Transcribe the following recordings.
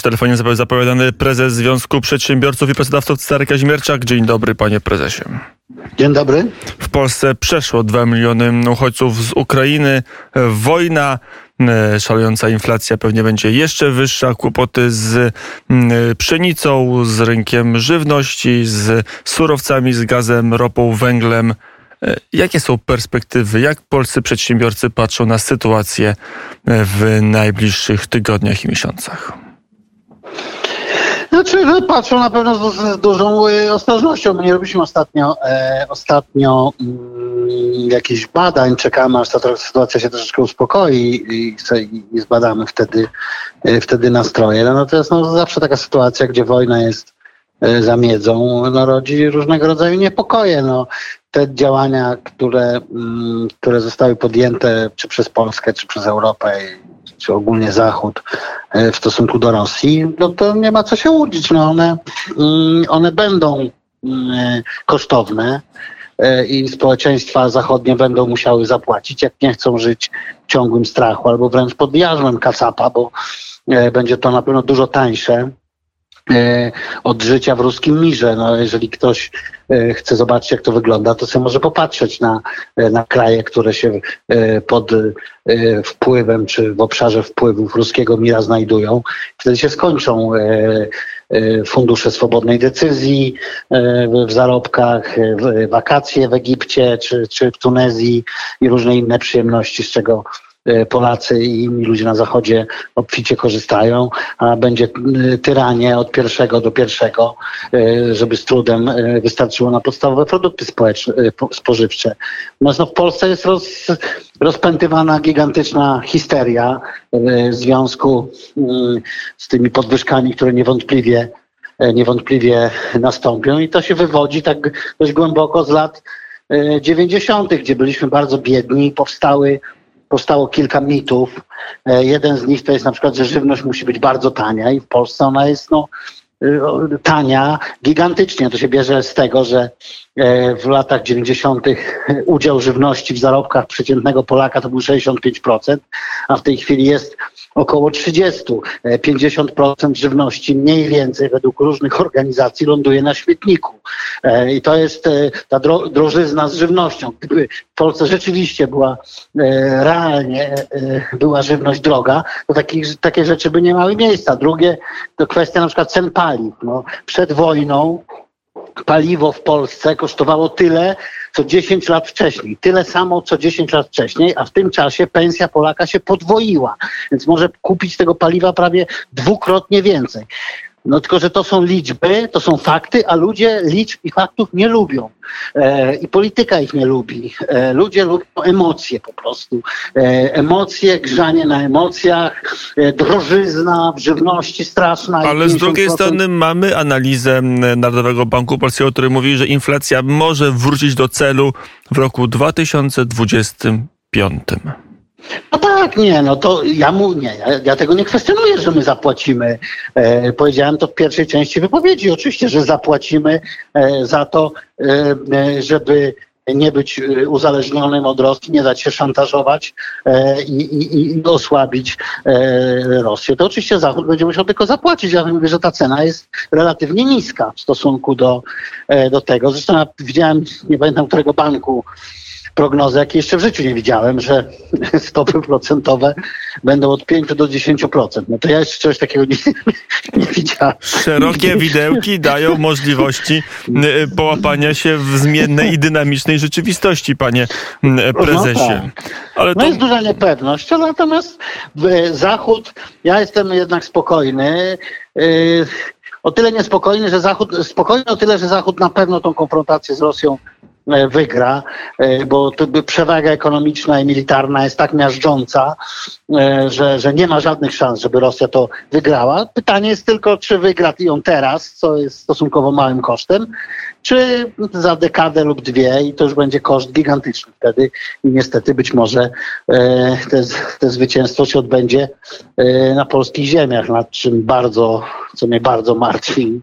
W telefonie zapowiadany prezes Związku Przedsiębiorców i Pracodawców Stary Kazimierczak. Dzień dobry, panie prezesie. Dzień dobry. W Polsce przeszło 2 miliony uchodźców z Ukrainy. Wojna, e, szalejąca inflacja pewnie będzie jeszcze wyższa, kłopoty z pszenicą, z rynkiem żywności, z surowcami, z gazem, ropą, węglem. E, jakie są perspektywy? Jak polscy przedsiębiorcy patrzą na sytuację w najbliższych tygodniach i miesiącach? Znaczy, patrzą na pewno z, z dużą y, ostrożnością. My nie robiliśmy ostatnio, e, ostatnio mm, jakichś badań. Czekamy, aż ta sytuacja się troszeczkę uspokoi i, i, i zbadamy wtedy, e, wtedy nastroje. No, natomiast no, zawsze taka sytuacja, gdzie wojna jest e, za miedzą, no, rodzi różnego rodzaju niepokoje. No, te działania, które, mm, które zostały podjęte czy przez Polskę, czy przez Europę czy ogólnie Zachód e, w stosunku do Rosji, no to nie ma co się łudzić. No one, mm, one będą mm, kosztowne e, i społeczeństwa zachodnie będą musiały zapłacić, jak nie chcą żyć w ciągłym strachu albo wręcz pod jarzmem kacapa, bo e, będzie to na pewno dużo tańsze od życia w ruskim mirze. No, jeżeli ktoś chce zobaczyć, jak to wygląda, to sobie może popatrzeć na, na kraje, które się pod E, wpływem, czy w obszarze wpływów ruskiego mira znajdują. Wtedy się skończą e, e, fundusze swobodnej decyzji w zarobkach, wakacje w Egipcie czy, czy w Tunezji i różne inne przyjemności, z czego E, Polacy i inni ludzie na Zachodzie obficie korzystają, a będzie e, tyranie od pierwszego do pierwszego, e, żeby z trudem wystarczyło na podstawowe produkty spożywcze. No, w Polsce jest roz, rozpętywana gigantyczna histeria w związku mm, z tymi podwyżkami, które niewątpliwie niewątpliwie nastąpią i to się wywodzi tak dość głęboko z lat 90., gdzie byliśmy bardzo biedni powstały powstało kilka mitów. E, jeden z nich to jest na przykład, że żywność musi być bardzo tania i w Polsce ona jest no, y, tania gigantycznie. To się bierze z tego, że e, w latach 90. udział żywności w zarobkach przeciętnego Polaka to był 65%, a w tej chwili jest około 30. 50% e, żywności mniej więcej według różnych organizacji ląduje na śmietniku. E, I to jest e, ta dro drożyzna z żywnością. Gdyby w Polsce rzeczywiście była realnie była żywność droga, to takich, takie rzeczy by nie miały miejsca. Drugie to kwestia na przykład cen paliw. No, przed wojną paliwo w Polsce kosztowało tyle, co 10 lat wcześniej. Tyle samo, co 10 lat wcześniej, a w tym czasie pensja Polaka się podwoiła. Więc może kupić tego paliwa prawie dwukrotnie więcej. No tylko, że to są liczby, to są fakty, a ludzie liczb i faktów nie lubią. E, I polityka ich nie lubi. E, ludzie lubią emocje po prostu. E, emocje, grzanie na emocjach, e, drożyzna w żywności straszna. Ale z drugiej strony mamy analizę Narodowego Banku Polskiego, który mówi, że inflacja może wrócić do celu w roku 2025. No tak, nie, no to ja mu nie, ja, ja tego nie kwestionuję, że my zapłacimy. E, powiedziałem to w pierwszej części wypowiedzi. Oczywiście, że zapłacimy e, za to, e, e żeby nie być e, uzależnionym od Rosji, nie dać się szantażować e, i, i, osłabić Rosję. To oczywiście Zachód będzie musiał tylko zapłacić. Ja mówię, że ta cena jest relatywnie niska w stosunku do, do tego. Zresztą ja widziałem, nie pamiętam którego banku, prognozy, jakie jeszcze w życiu nie widziałem, że stopy procentowe będą od 5 do 10%. No to ja jeszcze czegoś takiego nie, nie widziałem. Szerokie widełki dają możliwości y, połapania się w zmiennej i dynamicznej rzeczywistości, panie y, prezesie. No, tak. ale to... no jest duża niepewność, natomiast Zachód, ja jestem jednak spokojny. O tyle niespokojny, że Zachód, spokojny o tyle, że Zachód na pewno tą konfrontację z Rosją wygra, e, bo przewaga ekonomiczna i militarna jest tak miażdżąca, e, że, że nie ma żadnych szans, żeby Rosja to wygrała. Pytanie jest tylko, czy wygra ją teraz, co jest stosunkowo małym kosztem, czy za dekadę lub dwie i to już będzie koszt gigantyczny wtedy i niestety być może te, te zwycięstwo się odbędzie na polskich ziemiach, nad czym bardzo, co mnie bardzo martwi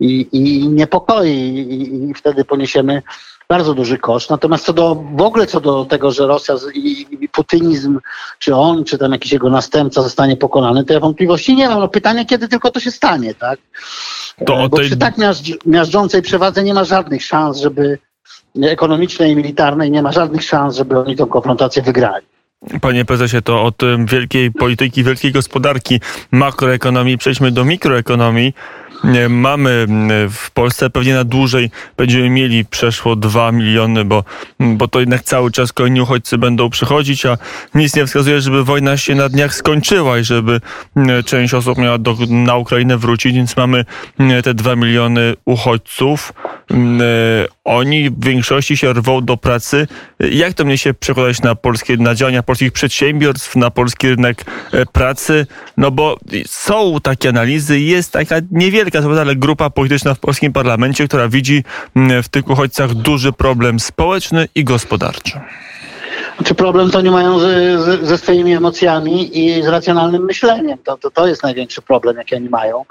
i, i niepokoi i, i wtedy poniesiemy bardzo duży koszt. Natomiast co do, w ogóle co do tego, że Rosja i, i putynizm, czy on, czy tam jakiś jego następca zostanie pokonany, to ja wątpliwości nie mam. No pytanie, kiedy tylko to się stanie, tak? To Bo tej... przy tak miażdżącej przewadze nie ma żadnych szans, żeby ekonomicznej i militarnej nie ma żadnych szans, żeby oni tą konfrontację wygrali. Panie prezesie, to od wielkiej polityki, wielkiej gospodarki, makroekonomii przejdźmy do mikroekonomii. Mamy w Polsce pewnie na dłużej będziemy mieli przeszło 2 miliony, bo, bo to jednak cały czas kolejni uchodźcy będą przychodzić, a nic nie wskazuje, żeby wojna się na dniach skończyła i żeby część osób miała do, na Ukrainę wrócić, więc mamy te 2 miliony uchodźców. Oni w większości się rwą do pracy. Jak to mnie się przekładać na polskie, na działania polskich przedsiębiorstw, na polski rynek e, pracy? No bo są takie analizy, jest taka niewielka, ale grupa polityczna w polskim parlamencie, która widzi w tych uchodźcach duży problem społeczny i gospodarczy. Czy problem to nie mają z, z, ze swoimi emocjami i z racjonalnym myśleniem. To, to, to jest największy problem, jaki oni mają.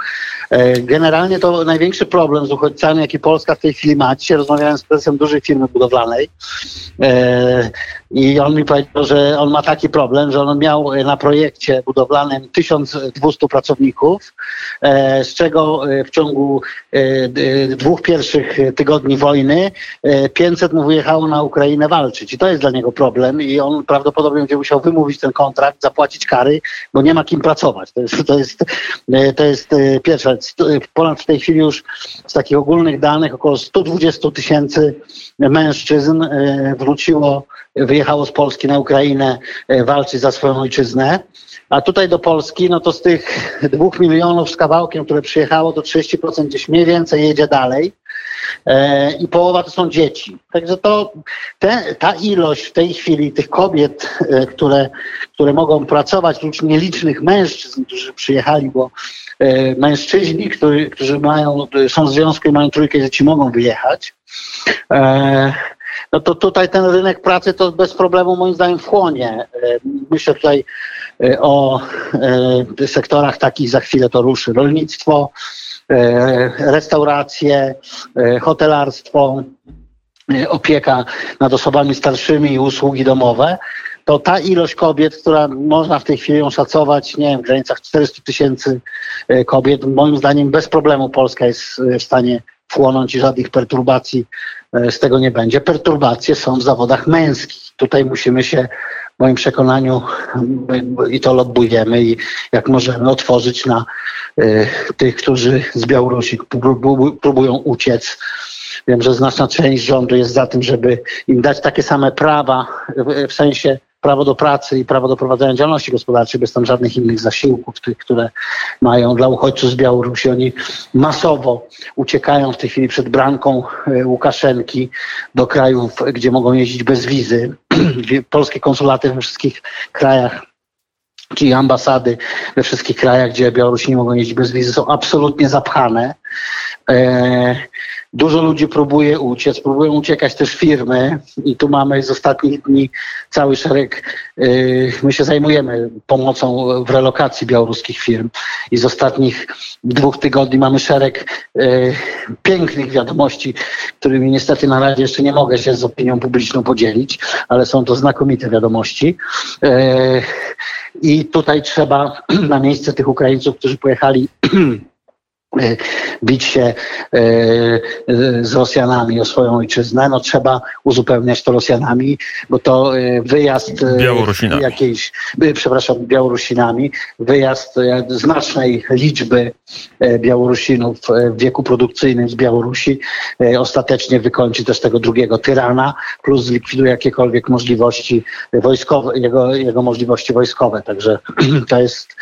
E, generalnie to największy problem z uchodźcami, jaki Polska w tej chwili ma. Dzisiaj rozmawiałem z prezesem dużej firmy budowlanej e, i on mi powiedział, że on ma taki problem, że on miał na projekcie budowlanym 1200 pracowników, e, z czego w ciągu dwóch pierwszych tygodni wojny 500 mu wyjechało na Ukrainę walczyć. I to jest dla niego problem i on prawdopodobnie będzie musiał wymówić ten kontrakt, zapłacić kary, bo nie ma kim pracować. To jest, to jest, to jest pierwsza ponad w tej chwili już z takich ogólnych danych około 120 tysięcy mężczyzn e, wróciło, wyjechało z Polski na Ukrainę e, walczyć za swoją ojczyznę. A tutaj do Polski, no to z tych dwóch milionów z kawałkiem, które przyjechało, to 30% gdzieś mniej więcej jedzie dalej. E, I połowa to są dzieci. Także to, te, ta ilość w tej chwili tych kobiet, które, które mogą pracować, lub nielicznych mężczyzn, którzy przyjechali, bo E, mężczyźni, którzy, którzy mają, są w związku i mają trójkę dzieci, mogą wyjechać. E, no to tutaj ten rynek pracy to bez problemu moim zdaniem wchłonie. E, myślę tutaj o sektorach takich, za chwilę to ruszy, rolnictwo, restauracje, hotelarstwo, opieka nad osobami starszymi i usługi domowe to ta ilość kobiet, która można w tej chwili ją szacować, nie wiem, w granicach 400 tysięcy e, kobiet, moim zdaniem bez problemu Polska jest e, w stanie wchłonąć i żadnych perturbacji e, z tego nie będzie. Perturbacje są w zawodach męskich. Tutaj musimy się w moim przekonaniu i to lobbujemy i jak możemy otworzyć na tych, którzy z Białorusi próbują uciec. Wiem, że znaczna część rządu jest za tym, żeby im dać takie same prawa w sensie prawo do pracy i prawo do prowadzenia działalności gospodarczej, bez tam żadnych innych zasiłków, tych, które mają dla uchodźców z Białorusi. Oni masowo uciekają w tej chwili przed branką e, Łukaszenki do krajów, gdzie mogą jeździć bez wizy. Polskie konsulaty we wszystkich krajach czyli ambasady we wszystkich krajach, gdzie Białorusini mogą jeździć bez wizy, są absolutnie zapchane. E, Dużo ludzi próbuje uciec, próbują uciekać też firmy i tu mamy z ostatnich dni cały szereg, yy, my się zajmujemy pomocą w relokacji białoruskich firm i z ostatnich dwóch tygodni mamy szereg yy, pięknych wiadomości, którymi niestety na razie jeszcze nie mogę się z opinią publiczną podzielić, ale są to znakomite wiadomości. I tutaj trzeba na miejsce tych Ukraińców, którzy pojechali E, bić się e, z Rosjanami o swoją ojczyznę, no trzeba uzupełniać to Rosjanami, bo to e, wyjazd Białorusinami. jakiejś, przepraszam, Białorusinami, wyjazd znacznej liczby Białorusinów w wieku produkcyjnym z Białorusi ostatecznie wykończy też tego drugiego tyrana, plus zlikwiduje jakiekolwiek możliwości wojskowe, jego, jego możliwości wojskowe. Także to jest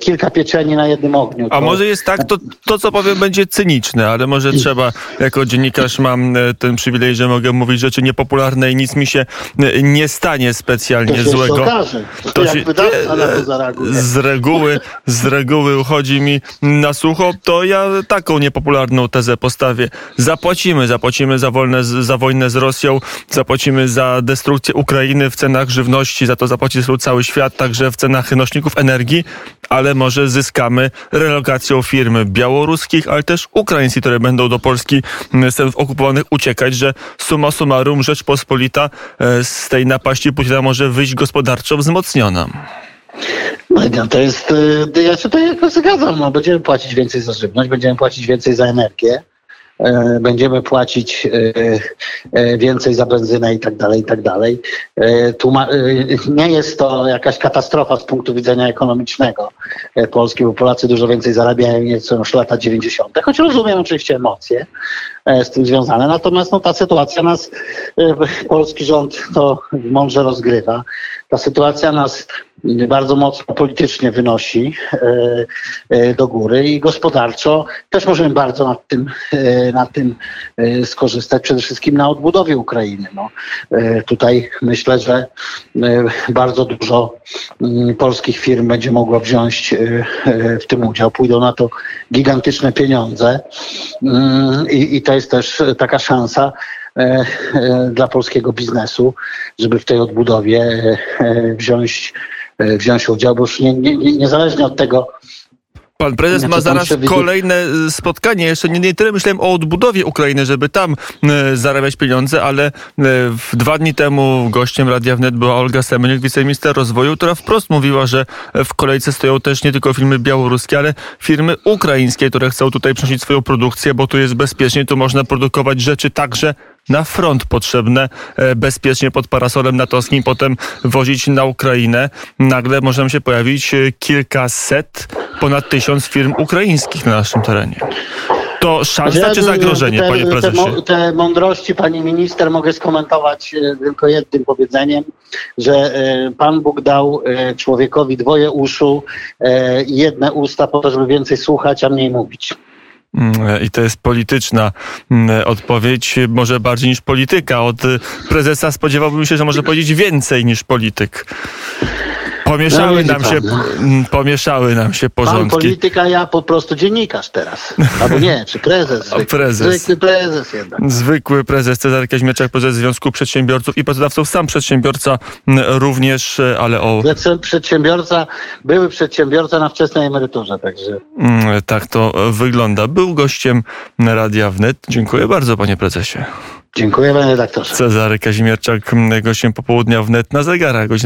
kilka pieczeni na jednym ogniu. A może jest tak, to, to co powiem będzie cyniczne, ale może trzeba, jako dziennikarz mam e, ten przywilej, że mogę mówić rzeczy niepopularne i nic mi się e, nie stanie specjalnie to złego. Okaże. To się, z reguły, z reguły uchodzi mi na sucho, to ja taką niepopularną tezę postawię. Zapłacimy, zapłacimy za, wolne, za wojnę z Rosją, zapłacimy za destrukcję Ukrainy w cenach żywności, za to zapłaci cały świat, także w cenach nośników energii, ale może zyskamy relokacją firmy białoruskich, ale też ukraińskich, które będą do Polski z okupowanych uciekać, że summa summarum Rzeczpospolita e, z tej napaści Putina może wyjść gospodarczo wzmocniona. No, to jest, y, ja się to zgadzam, no, będziemy płacić więcej za żywność, będziemy płacić więcej za energię, e, będziemy płacić e, e, więcej za benzynę i tak dalej, i tak dalej. Nie jest to jakaś katastrofa z punktu widzenia ekonomicznego Polski, bo Polacy dużo więcej zarabiają niż już lata 90., choć rozumiem oczywiście emocje z tym związane. Natomiast no, ta sytuacja nas, polski rząd to mądrze rozgrywa. Ta sytuacja nas bardzo mocno politycznie wynosi e, e, do góry i gospodarczo też możemy bardzo nad tym, e, nad tym skorzystać, przede wszystkim na odbudowie Ukrainy. No, tutaj myślę, że bardzo dużo mm, polskich firm będzie mogło wziąć w tym udział. Pójdą na to gigantyczne pieniądze mm, i, i to jest też taka szansa, dla polskiego biznesu, żeby w tej odbudowie wziąć wziąć udział, bo już nie, nie, niezależnie od tego, Pan prezes ma zaraz kolejne e, spotkanie. Jeszcze nie, nie tyle myślałem o odbudowie Ukrainy, żeby tam e, zarabiać pieniądze, ale e, dwa dni temu gościem Radia Wnet była Olga Semeniuk, wiceminister rozwoju, która wprost mówiła, że w kolejce stoją też nie tylko firmy białoruskie, ale firmy ukraińskie, które chcą tutaj przynosić swoją produkcję, bo tu jest bezpiecznie, tu można produkować rzeczy także na front potrzebne bezpiecznie pod parasolem natowskim, potem wozić na Ukrainę. Nagle może się pojawić kilkaset, ponad tysiąc firm ukraińskich na naszym terenie. To szansa czy zagrożenie, te, panie prezesie? Te, te mądrości pani minister mogę skomentować e, tylko jednym powiedzeniem, że Pan Bóg dał człowiekowi dwoje uszu i jedne usta po to, żeby więcej słuchać, a mniej mówić. Mm, I to jest polityczna mm, odpowiedź, może bardziej niż polityka. Od prezesa spodziewałbym się, że może powiedzieć więcej niż polityk. Pomieszały no, nam się, mm, pomieszały nam się porządki. Pan polityka, ja po prostu dziennikarz teraz. Albo nie, czy prezes. Zwykły, prezes. Zwykły prezes jednak. Zwykły prezes Cezary Kaźmieczak, prezes Związku Przedsiębiorców i Pracodawców, sam przedsiębiorca również, ale o... Przedsiębiorca, były przedsiębiorca na wczesnej emeryturze, także... Tak to wygląda. Był gościem Radia Wnet. Dziękuję bardzo, panie prezesie. Dziękuję, panie redaktorze. Cezary Kazimierczak, gościem popołudnia wnet na zegarach, godzina